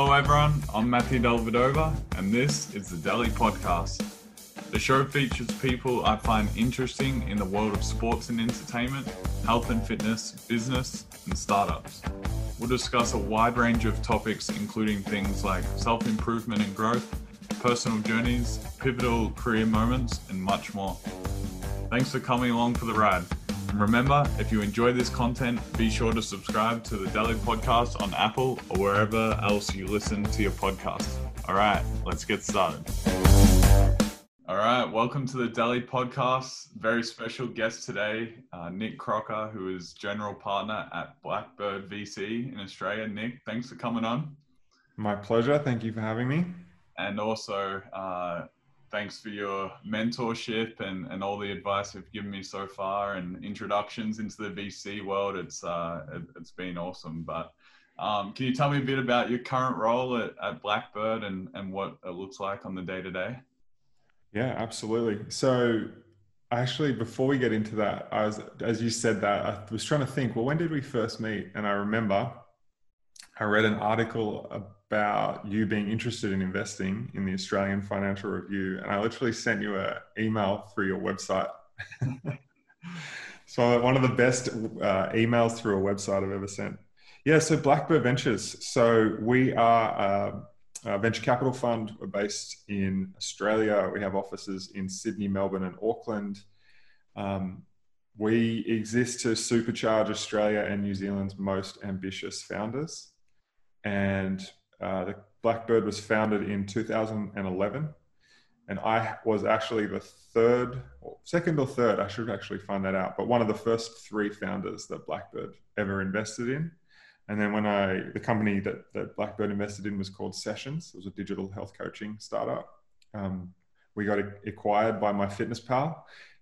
Hello, everyone. I'm Matthew Dellavedova, and this is the Delly Podcast. The show features people I find interesting in the world of sports and entertainment, health and fitness, business, and startups. We'll discuss a wide range of topics, including things like self improvement and growth, personal journeys, pivotal career moments, and much more. Thanks for coming along for the ride. And remember, if you enjoy this content, be sure to subscribe to the Delly Podcast on Apple or wherever else you listen to your podcast. All right, let's get started. All right, welcome to the Delly Podcast. Very special guest today, uh, Nick Crocker, who is general partner at Blackbird VC in Australia. Nick, thanks for coming on. My pleasure. Thank you for having me. And also, uh, thanks for your mentorship and, and all the advice you've given me so far and introductions into the VC world. It's uh, it, has been awesome. But um, can you tell me a bit about your current role at, at Blackbird and, and what it looks like on the day to day? Yeah, absolutely. So actually, before we get into that, I was, as you said that, I was trying to think, well, when did we first meet? And I remember I read an article about you being interested in investing in the Australian Financial Review, and I literally sent you an email through your website. so one of the best uh, emails through a website I've ever sent. Yeah, so Blackbird Ventures. So we are a, a venture capital fund. We're based in Australia. We have offices in Sydney, Melbourne, and Auckland. Um, we exist to supercharge Australia and New Zealand's most ambitious founders. And uh, the Blackbird was founded in 2011, and I was actually the third, or second or third. I should actually find that out. But one of the first three founders that Blackbird ever invested in. And then when I, the company that, that Blackbird invested in was called Sessions. It was a digital health coaching startup. Um, we got acquired by MyFitnessPal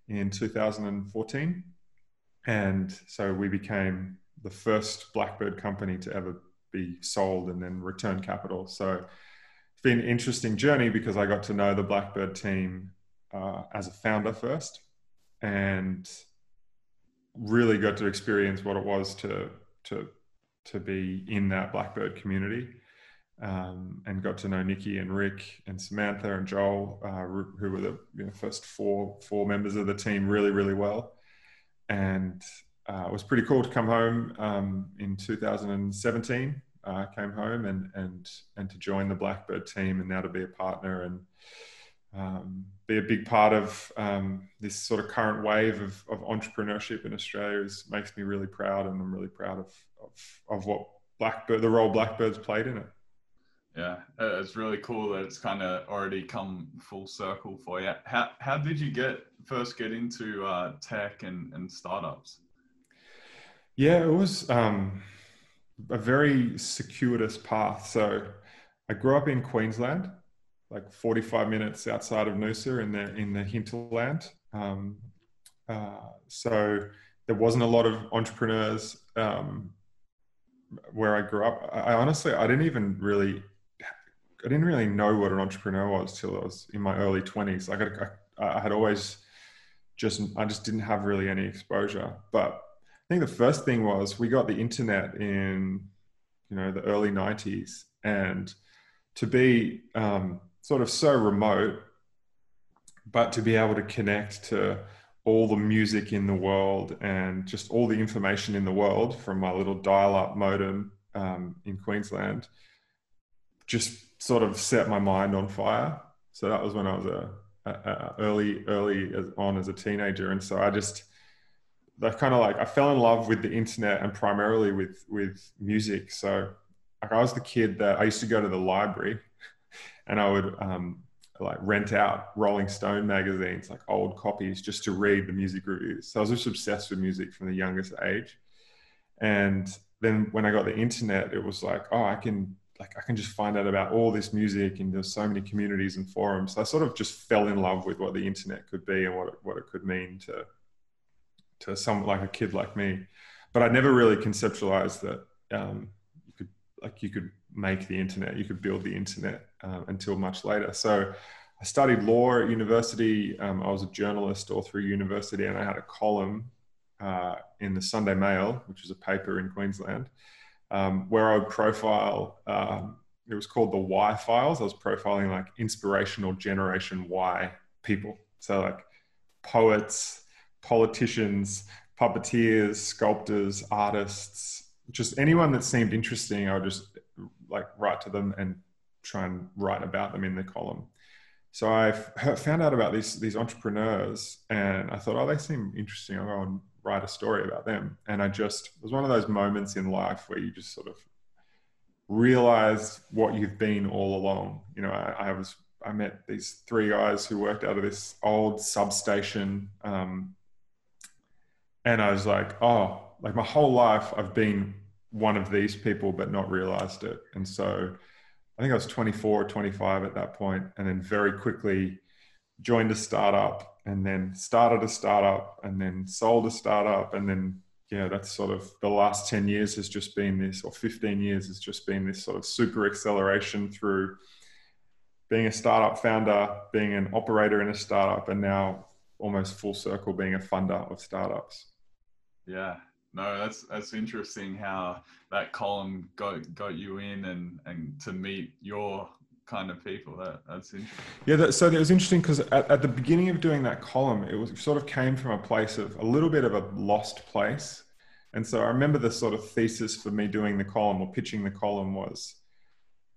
in 2014. And so we became the first Blackbird company to ever be sold and then return capital. So it's been an interesting journey because I got to know the Blackbird team uh, as a founder first and really got to experience what it was to to to be in that Blackbird community. Um, and got to know Niki and Rick and Samantha and Joel, uh, who were the you know, first four four members of the team, really really well. And uh, it was pretty cool to come home um, in 2017. Uh, came home and and and to join the Blackbird team, and now to be a partner and um, be a big part of um, this sort of current wave of, of entrepreneurship in Australia is makes me really proud, and I'm really proud of of, of what Blackbird, the role Blackbird's played in it. Yeah, it's really cool that it's kind of already come full circle for you. How how did you get first get into uh, tech and, and startups? Yeah, it was um, a very circuitous path. So I grew up in Queensland, like 45 minutes outside of Noosa in the in the hinterland. Um, uh, so there wasn't a lot of entrepreneurs um, where I grew up. I, I honestly I didn't even really I didn't really know what an entrepreneur was till I was in my early 20s. Like I, I had always just I just didn't have really any exposure, but I think the first thing was we got the internet in, you know, the early '90s, and to be um, sort of so remote, but to be able to connect to all the music in the world and just all the information in the world from my little dial-up modem um, in Queensland, just sort of set my mind on fire. So that was when I was a, a, a early, early on as a teenager, and so I just that kind of like I fell in love with the internet and primarily with with music. So like I was the kid that I used to go to the library and I would um, like rent out Rolling Stone magazines, like old copies, just to read the music reviews. So I was just obsessed with music from the youngest age. And then when I got the internet, it was like, oh, I can like I can just find out about all this music and there's so many communities and forums. So I sort of just fell in love with what the internet could be and what it, what it could mean to to some like a kid like me. But I never really conceptualized that um, you could like you could make the internet, you could build the internet um, until much later. So I studied law at university. Um, I was a journalist all through university, and I had a column uh, in the Sunday Mail, which was a paper in Queensland, um, where I would profile um, it was called the Y Files. I was profiling like inspirational Generation Y people. So like poets, politicians, puppeteers, sculptors, artists, just anyone that seemed interesting. I would just like write to them and try and write about them in the column. So I found out about these these entrepreneurs, and I thought, oh, they seem interesting. I'll go and write a story about them. And I just it was one of those moments in life where you just sort of realize what you've been all along. You know, I, I was I met these three guys who worked out of this old substation, um, and I was like, oh, like my whole life I've been one of these people, but not realized it. And so I think I was 24 or 25 at that point, and then very quickly joined a startup, and then started a startup, and then sold a startup, and then yeah, that's sort of the last 10 years has just been this, or 15 years has just been this sort of super acceleration through being a startup founder, being an operator in a startup, and now almost full circle being a funder of startups. Yeah, no, that's that's interesting how that column got got you in and and to meet your kind of people. That that's interesting. Yeah, that, so it was interesting because at, at the beginning of doing that column, it was sort of came from a place of a little bit of a lost place, and so I remember the sort of thesis for me doing the column or pitching the column was,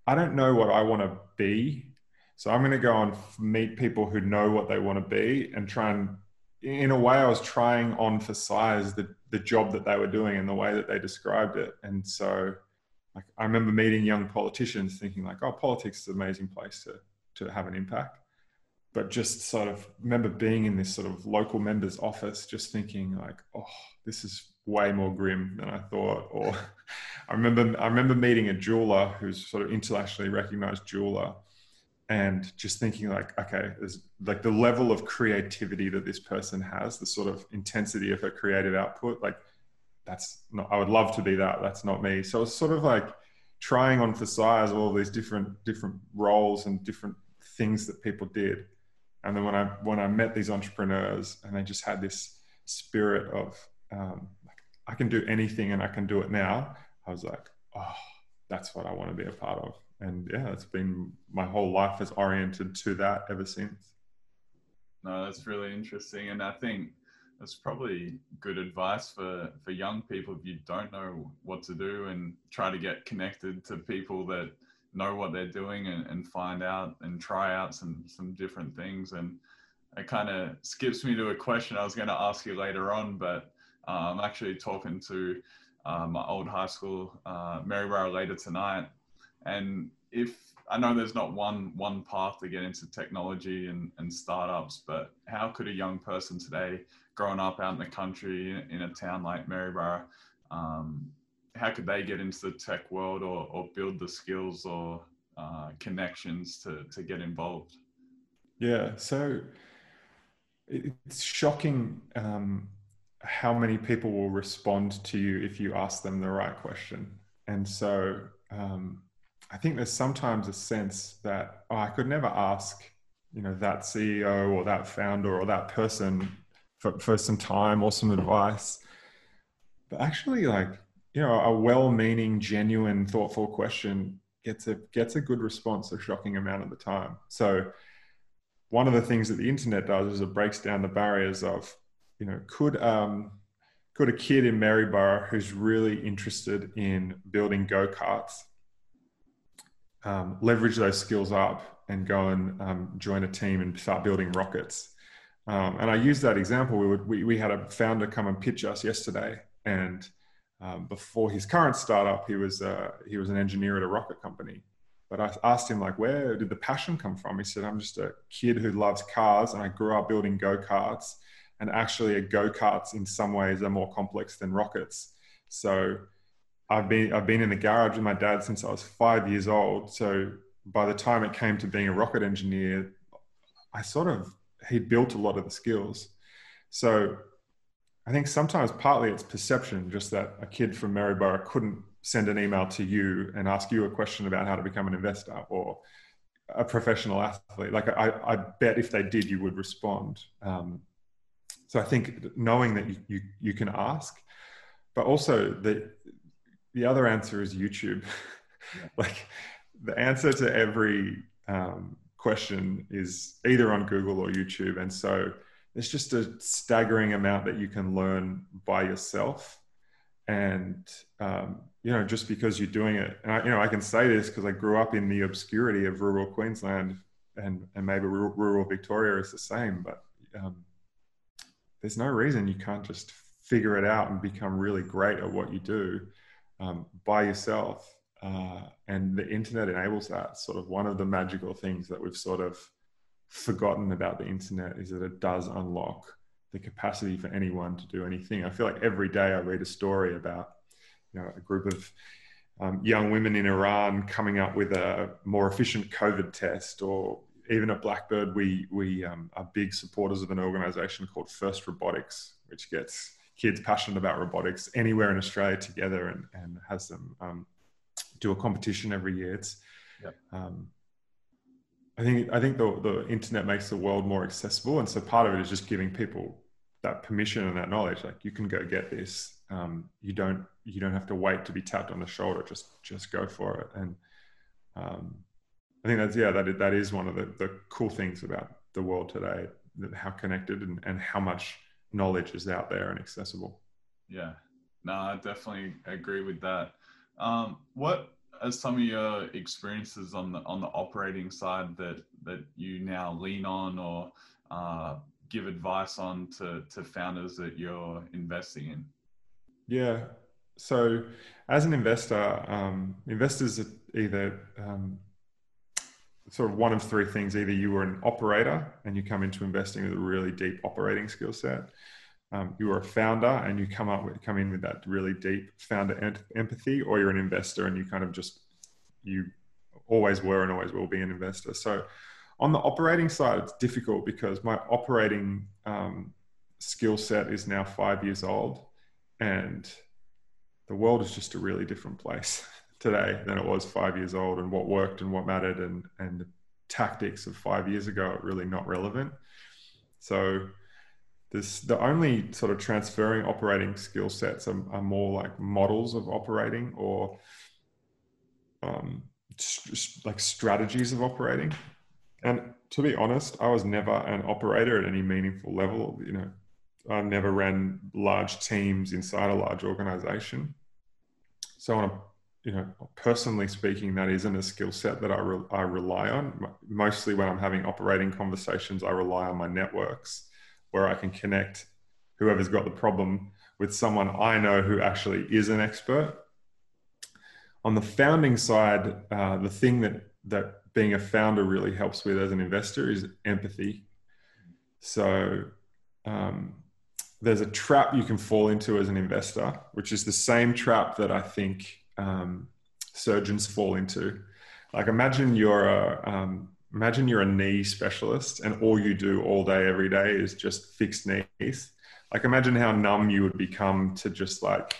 I don't know what I want to be, so I'm going to go and meet people who know what they want to be and try and in a way, I was trying on for size the, the job that they were doing and the way that they described it. And so, like, I remember meeting young politicians thinking, like, oh, politics is an amazing place to, to have an impact. But just sort of remember being in this sort of local member's office, just thinking, like, oh, this is way more grim than I thought. Or I remember, I remember meeting a jeweler who's sort of internationally recognized jeweler and just thinking like okay there's like the level of creativity that this person has the sort of intensity of her creative output like that's not i would love to be that that's not me. So it's sort of like trying on for size all these different different roles and different things that people did. And then when i when i met these entrepreneurs and they just had this spirit of um, i can do anything and i can do it now i was like oh that's what i want to be a part of. And yeah, it's been my whole life has oriented to that ever since. No, that's really interesting, and I think that's probably good advice for for young people if you don't know what to do and try to get connected to people that know what they're doing and, and find out and try out some some different things. And it kind of skips me to a question I was going to ask you later on, but uh, I'm actually talking to uh, my old high school, uh, Maryborough, later tonight, and if I know there's not one one path to get into technology and, and startups, but how could a young person today, growing up out in the country in, a town like Maryborough, um, how could they get into the tech world or, or build the skills or uh, connections to, to get involved? Yeah, so it's shocking um, how many people will respond to you if you ask them the right question. And so um, I think there's sometimes a sense that oh, I could never ask, you know, that CEO or that founder or that person for, for some time or some advice. But actually, like, you know, a well-meaning, genuine, thoughtful question gets a gets a good response a shocking amount of the time. So one of the things that the internet does is it breaks down the barriers of, you know, could um, could a kid in Maryborough who's really interested in building go-karts um, leverage those skills up and go and um, join a team and start building rockets. Um, and I use that example. We, would, we, we had a founder come and pitch us yesterday, and um, before his current startup, he was uh, he was an engineer at a rocket company. But I asked him like, where did the passion come from? He said, I'm just a kid who loves cars, and I grew up building go karts. And actually, a go karts in some ways are more complex than rockets. So I've been I've been in the garage with my dad since I was five years old. So by the time it came to being a rocket engineer, I sort of he built a lot of the skills. So I think sometimes partly it's perception, just that a kid from Maryborough couldn't send an email to you and ask you a question about how to become an investor or a professional athlete. Like I, I bet if they did, you would respond. Um, so I think knowing that you, you, you can ask, but also the the other answer is YouTube. Like the answer to every um, question is either on Google or YouTube, and so there's just a staggering amount that you can learn by yourself. And um, you know, just because you're doing it, and I, you know, I can say this because I grew up in the obscurity of rural Queensland, and and maybe rural, rural Victoria is the same, but um, there's no reason you can't just figure it out and become really great at what you do um, by yourself. Uh, and the internet enables that. Sort of one of the magical things that we've sort of forgotten about the internet is that it does unlock the capacity for anyone to do anything. I feel like every day I read a story about you know a group of um, young women in Iran coming up with a more efficient COVID test, or even at Blackbird, we we um, are big supporters of an organisation called First Robotics, which gets kids passionate about robotics anywhere in Australia together and, and has them um, do a competition every year. It's yep. um, I think I think the the internet makes the world more accessible, and so part of it is just giving people that permission and that knowledge. Like you can go get this. Um, you don't you don't have to wait to be tapped on the shoulder. Just just go for it. And um, I think that's yeah that that is one of the the cool things about the world today. How connected and, and how much knowledge is out there and accessible. Yeah, no, I definitely agree with that. Um, what are some of your experiences on the on the operating side that that you now lean on or uh, give advice on to to founders that you're investing in? Yeah. So, as an investor, um, investors are either um, sort of one of three things. Either you were an operator and you come into investing with a really deep operating skill set. Um, you are a founder and you come up with, come in with that really deep founder empathy, or you're an investor and you kind of just you always were and always will be an investor. So on the operating side, it's difficult because my operating um, skill set is now five years old, and the world is just a really different place today than it was five years old. And what worked and what mattered, and and the tactics of five years ago are really not relevant. So this the only sort of transferring operating skill sets are, are more like models of operating or um, st- like strategies of operating. And to be honest, I was never an operator at any meaningful level. You know, I never ran large teams inside a large organization. So on a you know, personally speaking, that isn't a skill set that I, re- I rely on. Mostly when I'm having operating conversations, I rely on my networks where I can connect whoever's got the problem with someone I know who actually is an expert. On the founding side, uh, the thing that that being a founder really helps with as an investor is empathy. So um, there's a trap you can fall into as an investor, which is the same trap that I think um, surgeons fall into. Like imagine you're a um, imagine you're a knee specialist and all you do all day every day is just fix knees. Like imagine how numb you would become to just like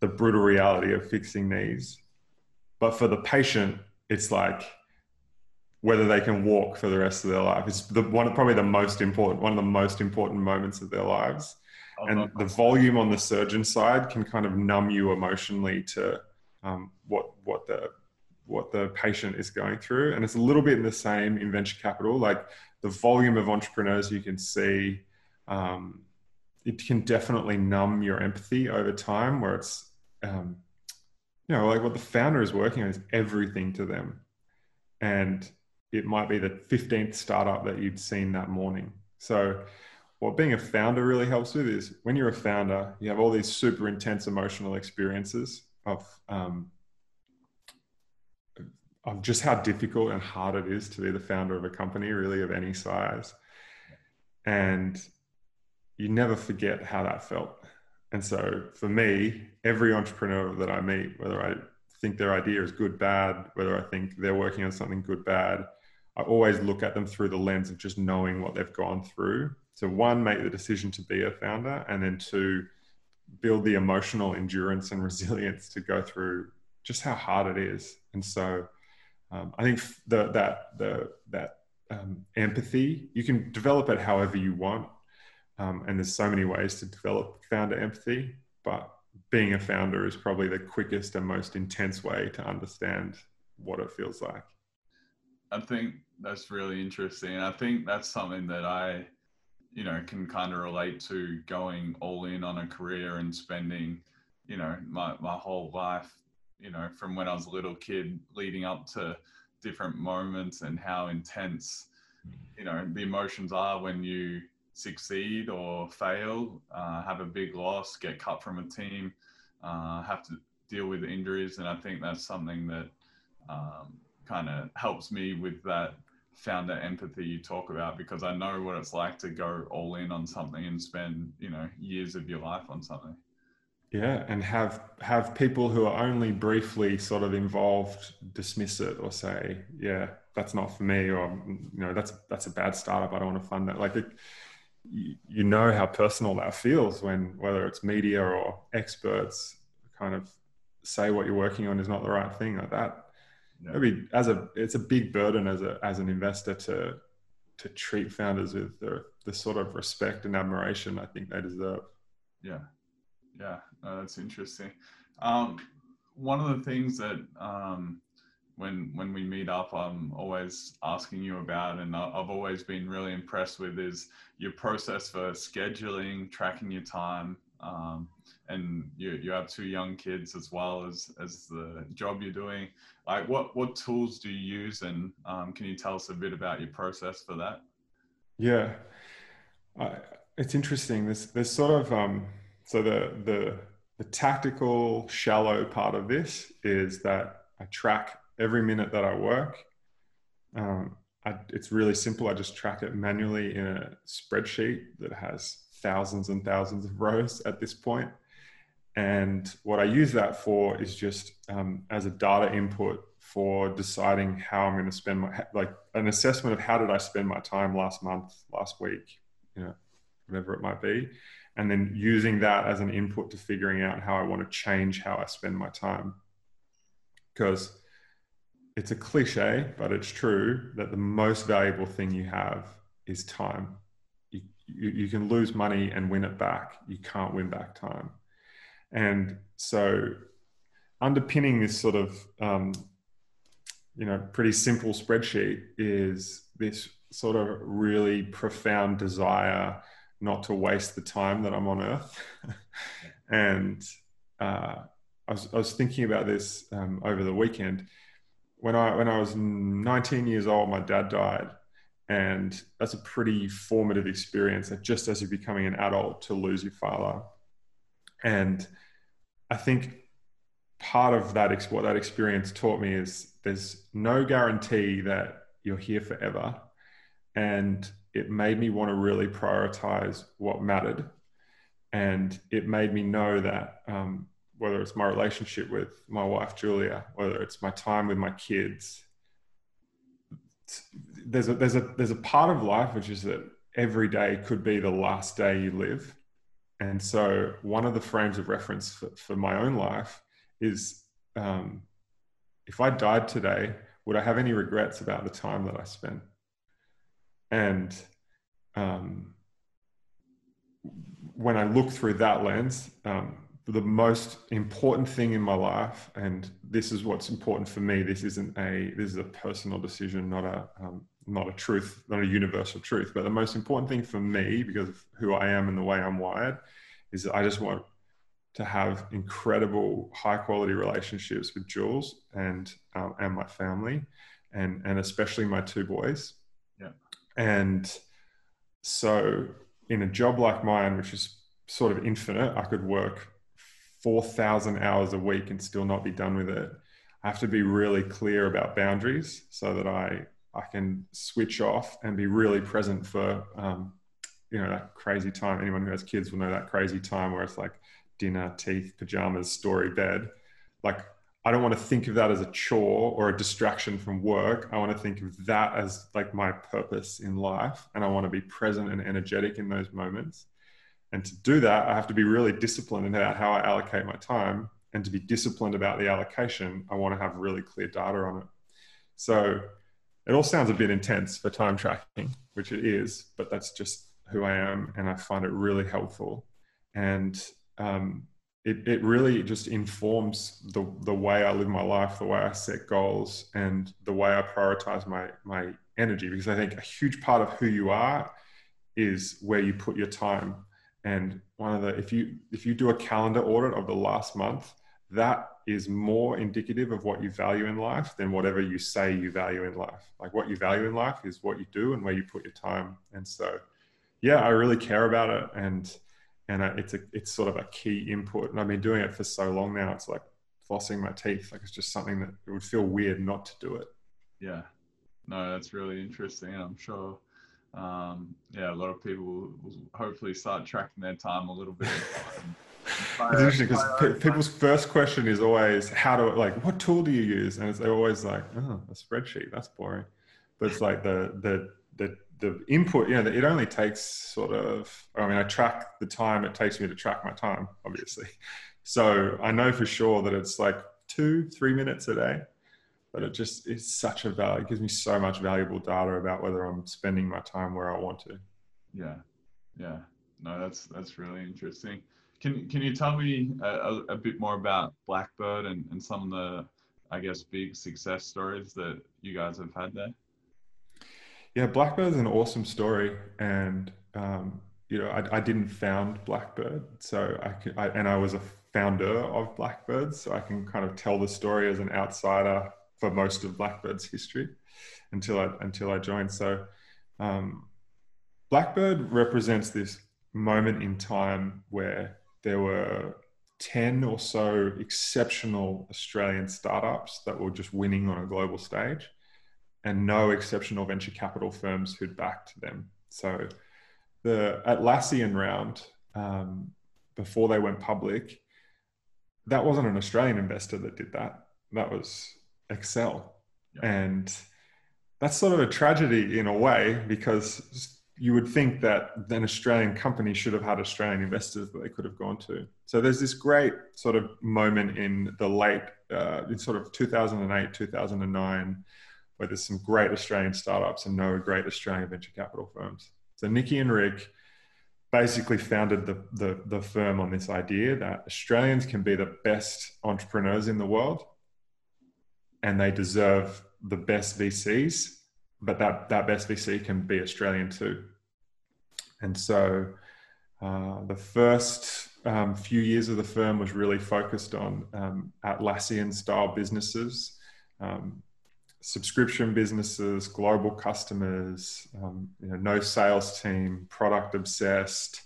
the brutal reality of fixing knees. But for the patient, it's like whether they can walk for the rest of their life. It's the one probably the most important one of the most important moments of their lives. Oh, and the volume on the surgeon side can kind of numb you emotionally to um, what what the what the patient is going through, and it's a little bit in the same in venture capital. Like the volume of entrepreneurs you can see, um, it can definitely numb your empathy over time. Where it's um, you know like what the founder is working on is everything to them, and it might be the 15th startup that you'd seen that morning. So, what being a founder really helps with is when you're a founder, you have all these super intense emotional experiences of, um, of just how difficult and hard it is to be the founder of a company, really, of any size. And you never forget how that felt. And so, for me, every entrepreneur that I meet, whether I think their idea is good, bad, whether I think they're working on something good, bad, I always look at them through the lens of just knowing what they've gone through. So, one, make the decision to be a founder, and then two, build the emotional endurance and resilience to go through just how hard it is. And so, um, I think the, that the that um, empathy you can develop it however you want, um, and there's so many ways to develop founder empathy. But being a founder is probably the quickest and most intense way to understand what it feels like. I think that's really interesting. I think that's something that I, you know, can kind of relate to going all in on a career and spending, you know, my, my whole life, you know, from when I was a little kid leading up to different moments and how intense, you know, the emotions are when you succeed or fail, uh, have a big loss, get cut from a team, uh, have to deal with injuries. And I think that's something that um, kind of helps me with that founder empathy you talk about because I know what it's like to go all in on something and spend, you know, years of your life on something. Yeah, and have have people who are only briefly sort of involved dismiss it or say, "Yeah, that's not for me," or you know, "That's that's a bad startup. I don't want to fund that." Like, it, you, know how personal that feels when whether it's media or experts kind of say what you're working on is not the right thing like that yeah. maybe as a it's a big burden as a as an investor to to treat founders with the, the sort of respect and admiration I think they deserve. Yeah, yeah, that's interesting. Um, one of the things that um, when when we meet up, I'm always asking you about, and I've always been really impressed with is your process for scheduling, tracking your time, um, and you, you have two young kids as well as as the job you're doing. Like what what tools do you use and um, can you tell us a bit about your process for that? Yeah. It's interesting. There's there's sort of um, so the the the tactical shallow part of this is that i track every minute that i work um, I, it's really simple i just track it manually in a spreadsheet that has thousands and thousands of rows at this point. and what I use that for is just um, as a data input for deciding how I'm going to spend my, like an assessment of how did I spend my time last month, last week, you know, whatever it might be. And then using that as an input to figuring out how I want to change how I spend my time. Because it's a cliche, but it's true that the most valuable thing you have is time. You, you, you can lose money and win it back. You can't win back time. And so, underpinning this sort of um, you know pretty simple spreadsheet is this sort of really profound desire not to waste the time that I'm on Earth. and uh, I, was, I was thinking about this um, over the weekend. When I when I was 19 years old, my dad died, and that's a pretty formative experience. Just as you're becoming an adult, to lose your father, and I think part of that what that experience taught me is there's no guarantee that you're here forever and it made me want to really prioritize what mattered and it made me know that um, whether it's my relationship with my wife julia whether it's my time with my kids there's a there's a there's a part of life which is that every day could be the last day you live and so, one of the frames of reference for, for my own life is um, if I died today, would I have any regrets about the time that I spent? And um, when I look through that lens, um, the most important thing in my life, and this is what's important for me. This isn't a this is a personal decision, not a um, not a truth, not a universal truth, but the most important thing for me, because of who I am and the way I'm wired, is that I just want to have incredible, high quality relationships with Jules and um, and my family, and and especially my two boys. Yeah. And so, in a job like mine, which is sort of infinite, I could work four thousand hours a week and still not be done with it. I have to be really clear about boundaries so that I I can switch off and be really present for um, you know that crazy time. Anyone who has kids will know that crazy time where it's like dinner, teeth, pajamas, story, bed. Like I don't want to think of that as a chore or a distraction from work. I want to think of that as like my purpose in life, and I want to be present and energetic in those moments. And to do that, I have to be really disciplined about how I allocate my time. And to be disciplined about the allocation, I want to have really clear data on it. So it all sounds a bit intense for time tracking, which it is, but that's just who I am, and I find it really helpful. And um, it, it really just informs the, the way I live my life, the way I set goals, and the way I prioritize my, my energy. Because I think a huge part of who you are is where you put your time. And one of the, if you if you do a calendar audit of the last month, that is more indicative of what you value in life than whatever you say you value in life. Like what you value in life is what you do and where you put your time. And so, yeah, I really care about it. And and it's a it's sort of a key input. And I've been doing it for so long now. It's like flossing my teeth. Like it's just something that it would feel weird not to do it. Yeah, no, that's really interesting. I'm sure. Um, yeah, a lot of people will, hopefully start tracking their time a little bit. it's interesting because people's first question is always, "How do like what tool do you use?" And they're always like, "Oh, a spreadsheet. That's boring." But it's like the the the the input, you know, it only takes sort of, I mean, I track the time it takes me to track my time, obviously. So I know for sure that it's like two, three minutes a day, but it just is such a value. It gives me so much valuable data about whether I'm spending my time where I want to. Yeah. Yeah. No, that's, that's really interesting. Can, can you tell me a, a bit more about Blackbird and, and some of the, I guess, big success stories that you guys have had there? Yeah, Blackbird is an awesome story, and um, you know, I, I, didn't found Blackbird, so I, could, I and I was a founder of Blackbird, so I can kind of tell the story as an outsider for most of Blackbird's history until I until I joined. So, um, Blackbird represents this moment in time where there were 10 or so exceptional Australian startups that were just winning on a global stage and no exceptional venture capital firms who'd backed them. So the Atlassian round, um, before they went public, that wasn't an Australian investor that did that. That was Accel. Yeah. And that's sort of a tragedy in a way because you would think that an Australian company should have had Australian investors that they could have gone to. So there's this great sort of moment in the late, uh, in sort of 2008, 2009, where there's some great Australian startups and no great Australian venture capital firms. So Niki and Rick basically founded the, the, the firm on this idea that Australians can be the best entrepreneurs in the world and they deserve the best VCs, but that, that best VC can be Australian too. And so uh, the first um, few years of the firm was really focused on um, Atlassian style businesses. Um, subscription businesses, global customers, um, you know, no sales team, product obsessed,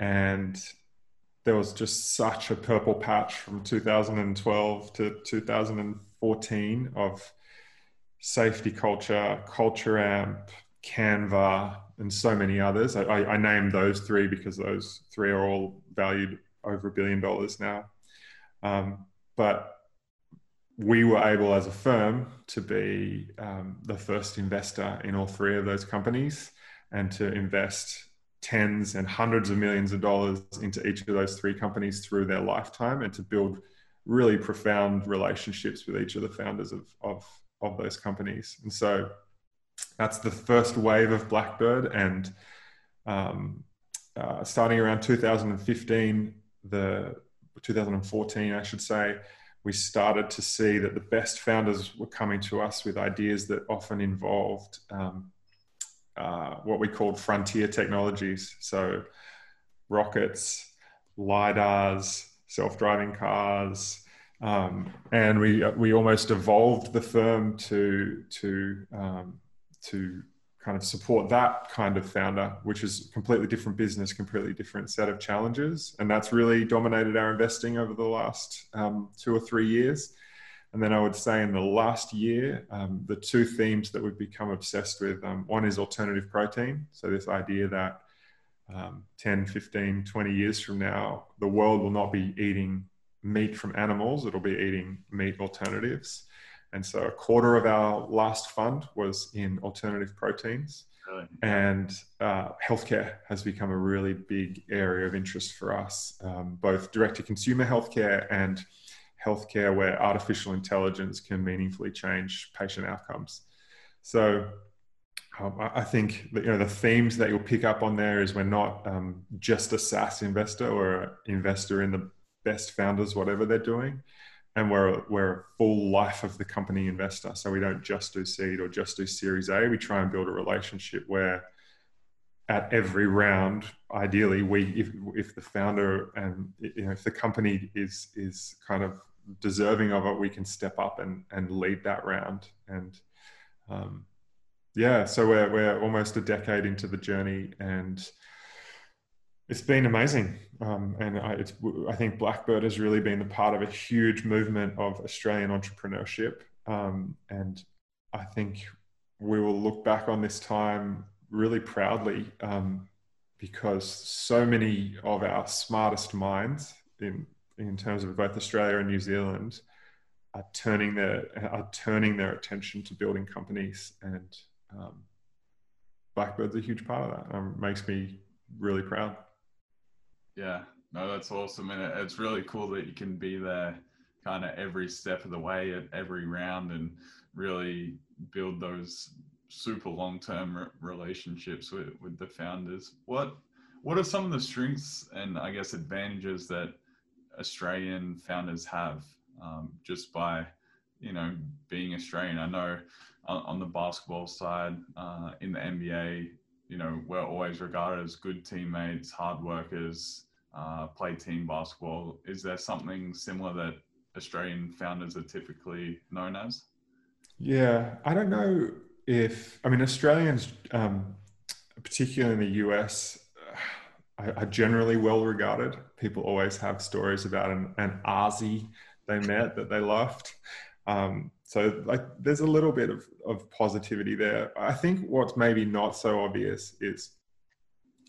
and there was just such a purple patch from 2012 to 2014 of safety culture, Culture Amp, Canva, and so many others. I, I, I named those three because those three are all valued over a billion dollars now. Um, but we were able as a firm to be um, the first investor in all three of those companies and to invest tens and hundreds of millions of dollars into each of those three companies through their lifetime and to build really profound relationships with each of the founders of, of, of those companies. And so that's the first wave of Blackbird. And um, uh, starting around 2015, the 2014, I should say, we started to see that the best founders were coming to us with ideas that often involved um, uh, what we called frontier technologies. So, rockets, LIDARs, self driving cars. Um, and we, we almost evolved the firm to, to, um, to kind of support that kind of founder, which is completely different business, completely different set of challenges. And that's really dominated our investing over the last um, two or three years. And then I would say in the last year, um, the two themes that we've become obsessed with um, one is alternative protein. So, this idea that um, 10, 15, 20 years from now, the world will not be eating meat from animals, it'll be eating meat alternatives. And so a quarter of our last fund was in alternative proteins. Really? And uh, healthcare has become a really big area of interest for us, um, both direct to consumer healthcare and healthcare where artificial intelligence can meaningfully change patient outcomes. So um, I think that, you know the themes that you'll pick up on there is we're not um, just a SaaS investor or an investor in the best founders, whatever they're doing. And we're, we're a full life of the company investor. So we don't just do seed or just do series A. We try and build a relationship where at every round, ideally, we if, if the founder and you know if the company is is kind of deserving of it, we can step up and and lead that round. And um, yeah, so we're we're almost a decade into the journey, and it's been amazing. Um, and I, I think Blackbird has really been the part of a huge movement of Australian entrepreneurship. Um, and I think we will look back on this time really proudly um, because so many of our smartest minds in in terms of both Australia and New Zealand are turning their are turning their attention to building companies and um, Blackbird's a huge part of that. Um, makes me really proud. Yeah, no, that's awesome, and it's really cool that you can be there, kind of every step of the way at every round, and really build those super long term re- relationships with, with the founders. What what are some of the strengths and I guess advantages that Australian founders have um, just by you know being Australian? I know on, on the basketball side uh, in the NBA, you know we're always regarded as good teammates, hard workers, uh, play team basketball. Is there something similar that Australian founders are typically known as? Yeah, I don't know if I mean Australians, um, particularly in the US, are, are, generally well regarded. People always have stories about an, an Aussie they met that they loved. Um, so like there's a little bit of, of positivity there. I think what's maybe not so obvious is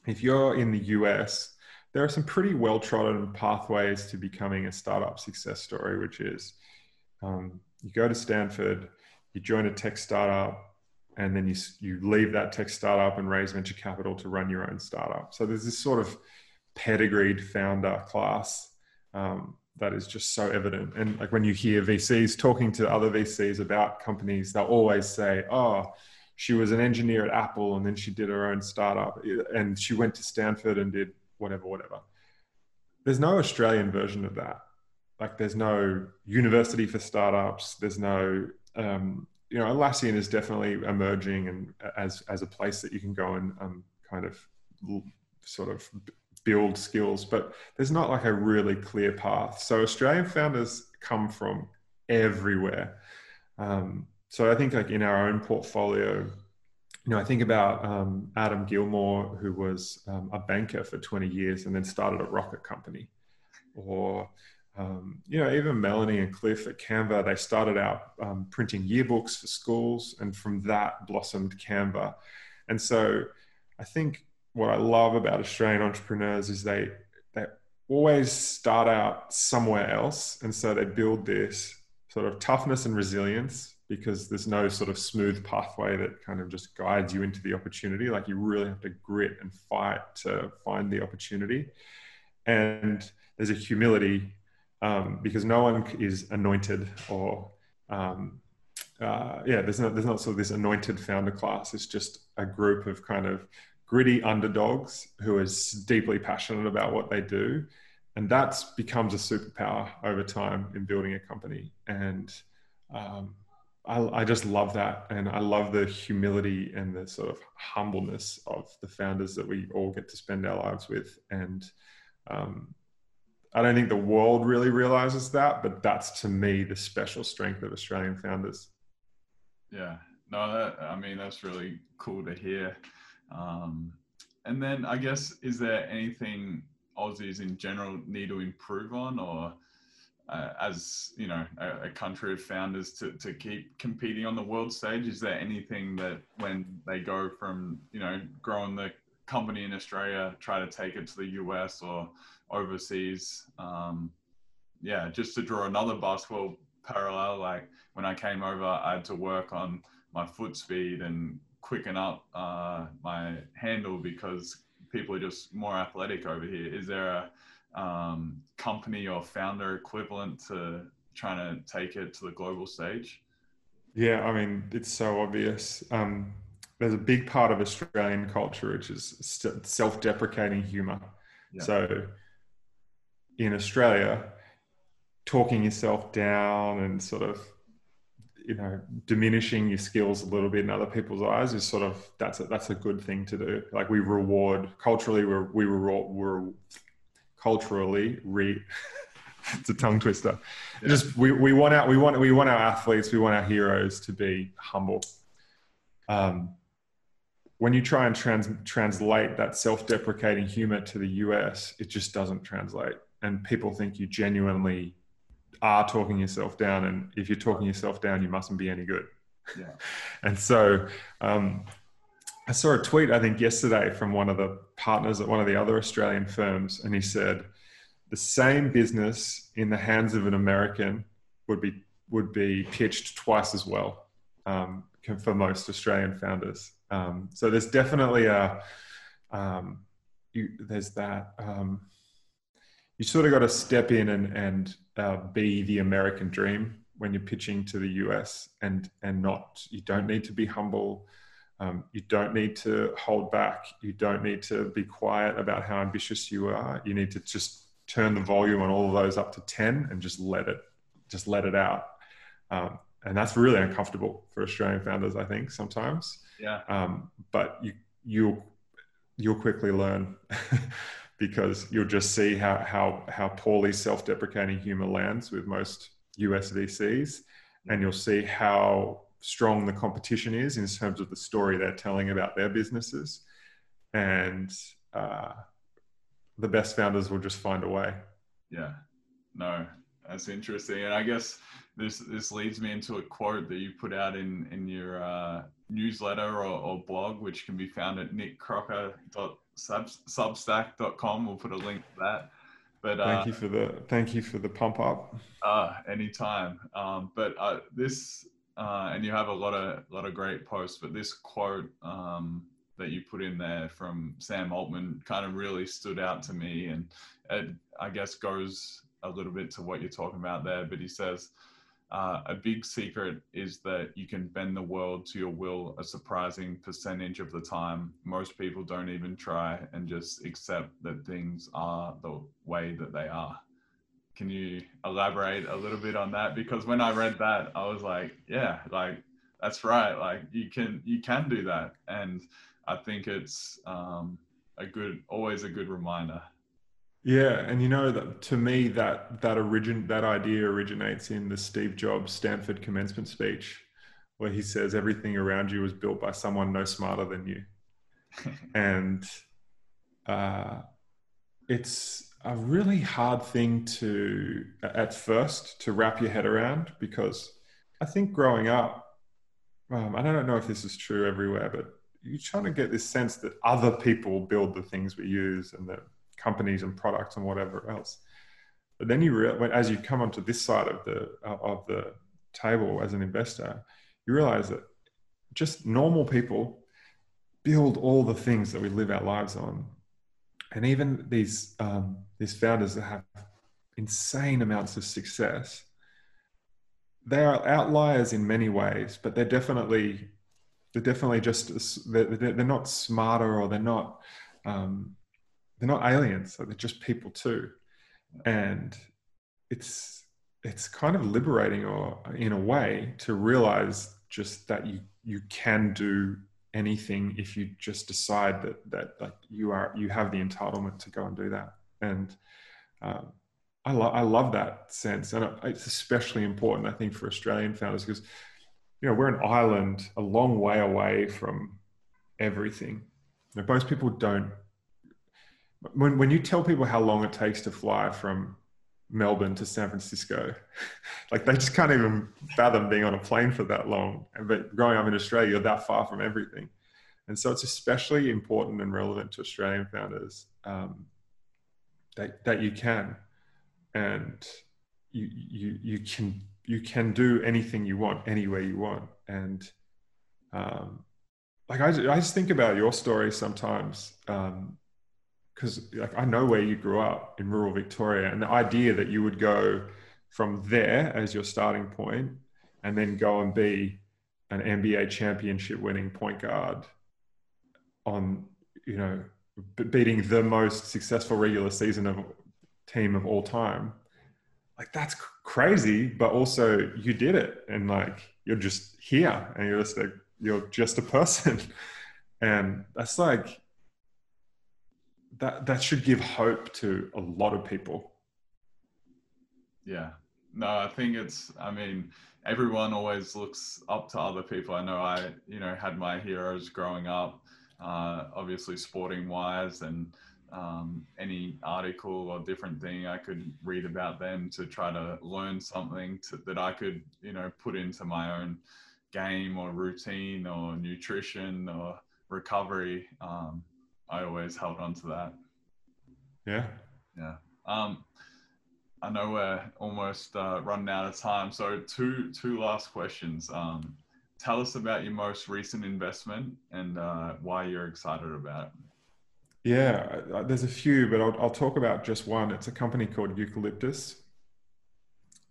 if you're in the US, there are some pretty well trodden pathways to becoming a startup success story, which is um, you go to Stanford, you join a tech startup, and then you you leave that tech startup and raise venture capital to run your own startup. So there's this sort of pedigreed founder class um, that is just so evident. And like when you hear VCs talking to other VCs about companies, they'll always say, "Oh, she was an engineer at Apple, and then she did her own startup, and she went to Stanford and did whatever, whatever." There's no Australian version of that. Like there's no university for startups. There's no um, you know, Atlassian is definitely emerging and as as a place that you can go and um, kind of sort of build skills, but there's not like a really clear path. So Australian founders come from everywhere. Um, so I think like in our own portfolio, you know, I think about um, Adam Gilmour, who was um, a banker for 20 years and then started a rocket company, or um, you know, even Melanie and Cliff at Canva, they started out um, printing yearbooks for schools, and from that blossomed Canva. And so, I think what I love about Australian entrepreneurs is they they always start out somewhere else, and so they build this sort of toughness and resilience because there's no sort of smooth pathway that kind of just guides you into the opportunity. Like you really have to grit and fight to find the opportunity, and there's a humility um, because no one is anointed or um, uh, yeah, there's not there's not sort of this anointed founder class. It's just a group of kind of gritty underdogs who are deeply passionate about what they do, and that becomes a superpower over time in building a company. And um, I, I, just love that, and I love the humility and the sort of humbleness of the founders that we all get to spend our lives with, and um, I don't think the world really realizes that, but that's to me the special strength of Australian founders. Yeah, no, that, I mean that's really cool to hear. Um, and then I guess is there anything Aussies in general need to improve on, or uh, as you know, a, a, country of founders to to keep competing on the world stage? Is there anything that when they go from you know growing the company in Australia, try to take it to the US or overseas. Um, yeah, just to draw another basketball parallel, like when I came over, I had to work on my foot speed and quicken up uh, my handle because people are just more athletic over here. Is there a um, company or founder equivalent to trying to take it to the global stage? Yeah, I mean, it's so obvious. Um, there's a big part of Australian culture which is self-deprecating humor. Yeah. So in Australia, talking yourself down and sort of you know diminishing your skills a little bit in other people's eyes is sort of that's a, that's a good thing to do. Like we reward culturally we're, we reward we're culturally re it's a tongue twister. Yeah. just we, we want our we want we want our athletes we want our heroes to be humble. Um, when you try and trans, translate that self-deprecating humor to the us it just doesn't translate. And people think you genuinely are talking yourself down, and if you're talking yourself down, you mustn't be any good. Yeah. and so um, I saw a tweet I think yesterday from one of the partners at one of the other Australian firms, and he said the same business in the hands of an American would be would be pitched twice as well um, for most Australian founders. Um, so there's definitely a um, you, there's that um, you sort of got to step in and and uh, be the American dream when you're pitching to the US, and and not you don't need to be humble. Um, you don't need to hold back. You don't need to be quiet about how ambitious you are. You need to just turn the volume on all of those up to ten and just let it just let it out. Um, and that's really uncomfortable for Australian founders, I think sometimes. Yeah. Um, but you you'll you'll quickly learn because you'll just see how how how poorly self-deprecating humor lands with most US VCs, and you'll see how strong the competition is in terms of the story they're telling about their businesses, and uh, the best founders will just find a way. Yeah, no, that's interesting, and I guess this this leads me into a quote that you put out in in your uh, newsletter or, or, blog, which can be found at nickcrocker.substack.com. We'll put a link to that. But uh, thank you for the thank you for the pump up. Uh, anytime. Um, but uh, this uh, and you have a lot of lot of great posts. But this quote um, that you put in there from Sam Altman kind of really stood out to me, and it, I guess goes a little bit to what you're talking about there. But he says uh, a big secret is that you can bend the world to your will a surprising percentage of the time. Most people don't even try and just accept that things are the way that they are. Can you elaborate a little bit on that? Because when I read that, I was like, yeah, like that's right. Like you can you can do that, and I think it's um, a good, always a good reminder. Yeah, and you know that to me that that origin that idea originates in the Steve Jobs Stanford commencement speech, where he says everything around you was built by someone no smarter than you, and uh, it's a really hard thing to at first to wrap your head around because I think growing up, um, I don't know if this is true everywhere, but you're trying to get this sense that other people build the things we use and that companies and products and whatever else. But then you, re- as you come onto this side of the of the table as an investor, you realize that just normal people build all the things that we live our lives on, and even these um, these founders that have insane amounts of success, they are outliers in many ways, but they're definitely they're definitely just they're, they're not smarter or they're not um, they're not aliens they're just people too. And it's it's kind of liberating or in a way to realize just that you you can do anything if you just decide that that like you are you have the entitlement to go and do that. And um, I, lo- I love that sense. And it's especially important i think for australian founders because you know we're an island a long way away from everything. You know, most people don't when when you tell people how long it takes to fly from Melbourne to San Francisco, like they just can't even fathom being on a plane for that long. But growing up in Australia, you're that far from everything, and so it's especially important and relevant to Australian founders um, that that you can, and you you you can you can do anything you want anywhere you want, and um, like I, I just think about your story sometimes. Um, because like I know where you grew up in rural Victoria, and the idea that you would go from there as your starting point, and then go and be an NBA championship winning point guard on, you know, beating the most successful regular season of team of all time. Like that's crazy, but also you did it, and like you're just here, and you're just a you're just a person, and that's like that that should give hope to a lot of people. Yeah, no, I think it's. I mean, everyone always looks up to other people. I know I, you know, had my heroes growing up, uh, obviously sporting wise, and um, any article or different thing I could read about them to try to learn something to, that I could, you know, put into my own game or routine or nutrition or recovery. Um, I always held on to that. Yeah. Yeah. Um, I know we're almost uh, running out of time. So two two last questions. Um, tell us about your most recent investment and uh, why you're excited about it. Yeah, there's a few, but I'll, I'll talk about just one. It's a company called Eucalyptus.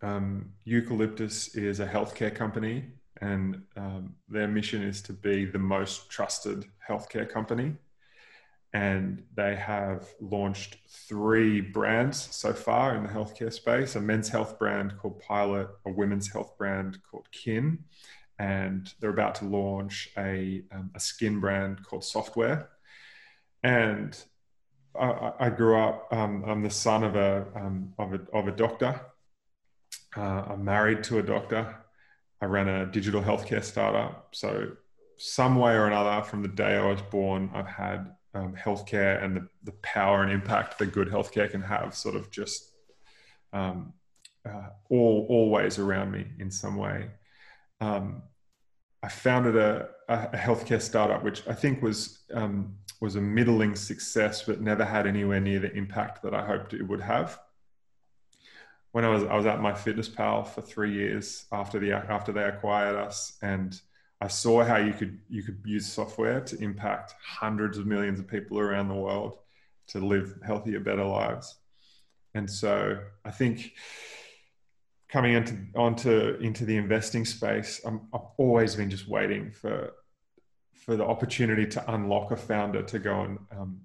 Um, Eucalyptus is a healthcare company, and um, their mission is to be the most trusted healthcare company and they have launched three brands so far in the healthcare space a men's health brand called Pilot, a women's health brand called Kin, and they're about to launch a, um, a skin brand called Software. And I, I grew up, um, I'm the son of a, um, of a, of a doctor. Uh, I'm married to a doctor. I ran a digital healthcare startup. So, some way or another, from the day I was born, I've had um, healthcare and the, the power and impact that good healthcare can have sort of just um, uh, all always around me in some way. Um, I founded a, a, healthcare startup, which I think was um, was a middling success, but never had anywhere near the impact that I hoped it would have. When I was I was at MyFitnessPal for three years after the after they acquired us, and I saw how you could you could use software to impact hundreds of millions of people around the world to live healthier, better lives. And so I think coming into onto into the investing space, i have always been just waiting for for the opportunity to unlock a founder to go and um,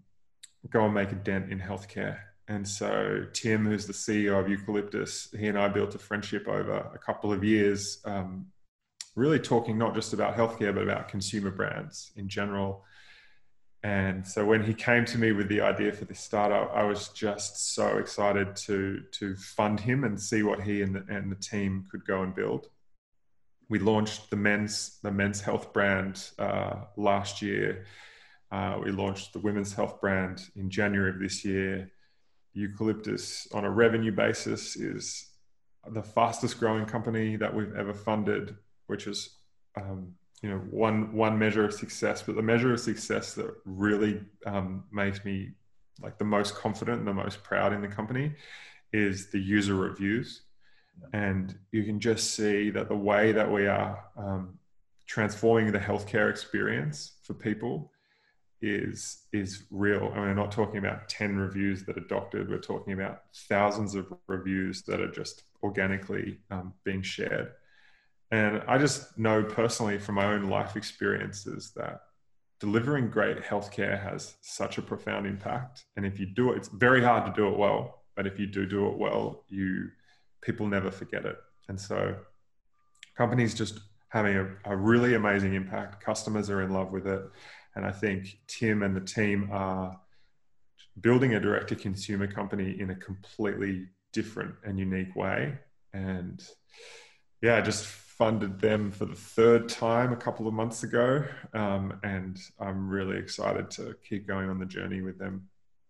go and make a dent in healthcare. And so Tim, who's the CEO of Eucalyptus, he and I built a friendship over a couple of years. Um, really talking not just about healthcare, but about consumer brands in general. And so when he came to me with the idea for this startup, I was just so excited to to fund him and see what he and the, and the team could go and build. We launched the men's the men's health brand uh, last year. Uh, we launched the women's health brand in January of this year. Eucalyptus, on a revenue basis, is the fastest growing company that we've ever funded which is um, you know one one measure of success but the measure of success that really um, makes me like the most confident and the most proud in the company is the user reviews. And you can just see that the way that we are um, transforming the healthcare experience for people is is real. And we're not talking about 10 reviews that are doctored. We're talking about thousands of reviews that are just organically um, being shared and I just know personally from my own life experiences that delivering great healthcare has such a profound impact. And if you do it, it's very hard to do it well. But if you do do it well, you people never forget it. And so companies just having a, a really amazing impact. Customers are in love with it. And I think Tim and the team are building a direct to consumer company in a completely different and unique way. And yeah, just funded them for the third time a couple of months ago, um, and I'm really excited to keep going on the journey with them.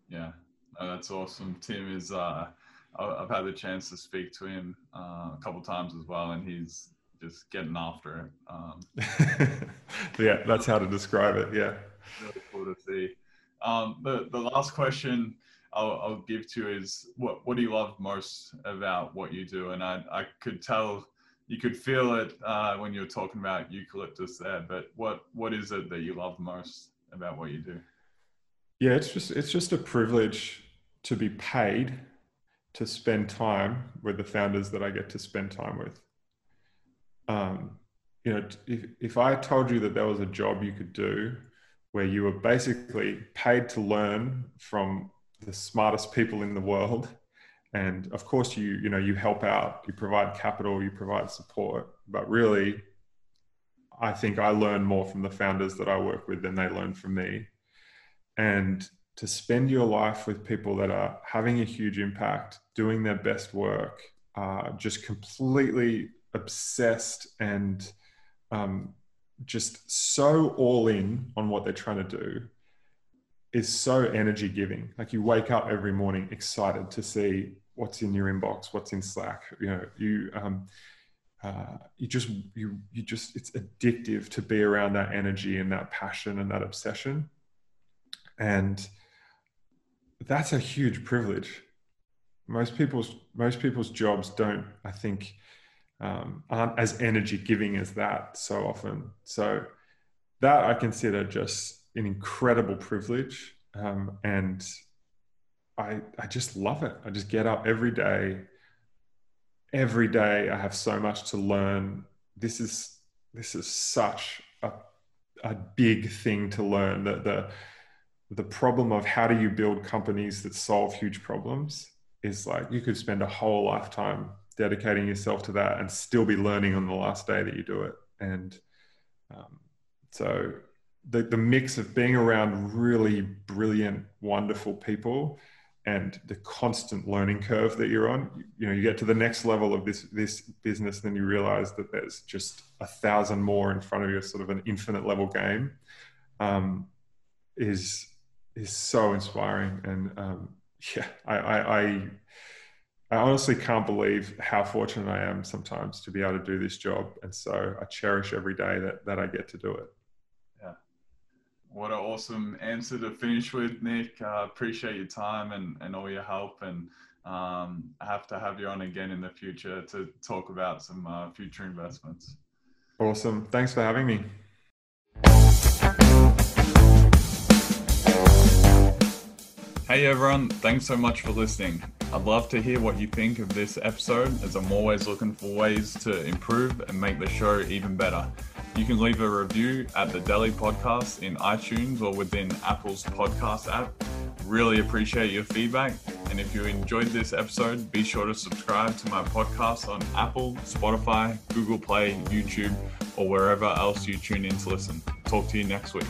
Yeah, that's awesome. Tim is. Uh, I've had the chance to speak to him uh, a couple times as well, and he's just getting after it. Um, yeah, that's how to describe it. Yeah, really cool to see. Um, the the last question I'll, I'll give to you is what what do you love most about what you do? And I I could tell you could feel it uh, when you were talking about eucalyptus there. But what what is it that you love most about what you do? Yeah, it's just it's just a privilege to be paid to spend time with the founders that I get to spend time with. Um, you know, if if I told you that there was a job you could do where you were basically paid to learn from the smartest people in the world and of course you you know you help out you provide capital you provide support but really i think i learn more from the founders that i work with than they learn from me and to spend your life with people that are having a huge impact doing their best work uh, just completely obsessed and um, just so all in on what they're trying to do is so energy giving. Like you wake up every morning excited to see what's in your inbox, what's in Slack. You know, you um, uh, you just you you just it's addictive to be around that energy and that passion and that obsession, and that's a huge privilege. Most people's most people's jobs don't, I think, um, aren't as energy giving as that so often. So that I consider just an incredible privilege. Um, and I, I just love it. I just get up every day. Every day I have so much to learn. This is, this is such a, a big thing to learn that the, the problem of how do you build companies that solve huge problems is like you could spend a whole lifetime dedicating yourself to that and still be learning on the last day that you do it. And um, so the, the mix of being around really brilliant, wonderful people and the constant learning curve that you're on, you know, you get to the next level of this this business, then you realize that there's just a thousand more in front of you, sort of an infinite level game, um, is is so inspiring. And um, yeah, I, I, I I honestly can't believe how fortunate I am sometimes to be able to do this job. And so I cherish every day that, that I get to do it. What an awesome answer to finish with, Nick. Uh, appreciate your time and, and all your help. And um, I have to have you on again in the future to talk about some uh, future investments. Awesome. Thanks for having me. Hey everyone, thanks so much for listening. I'd love to hear what you think of this episode as I'm always looking for ways to improve and make the show even better. You can leave a review at the Delly Podcast in iTunes or within Apple's podcast app. Really appreciate your feedback. And if you enjoyed this episode, be sure to subscribe to my podcast on Apple, Spotify, Google Play, YouTube, or wherever else you tune in to listen. Talk to you next week.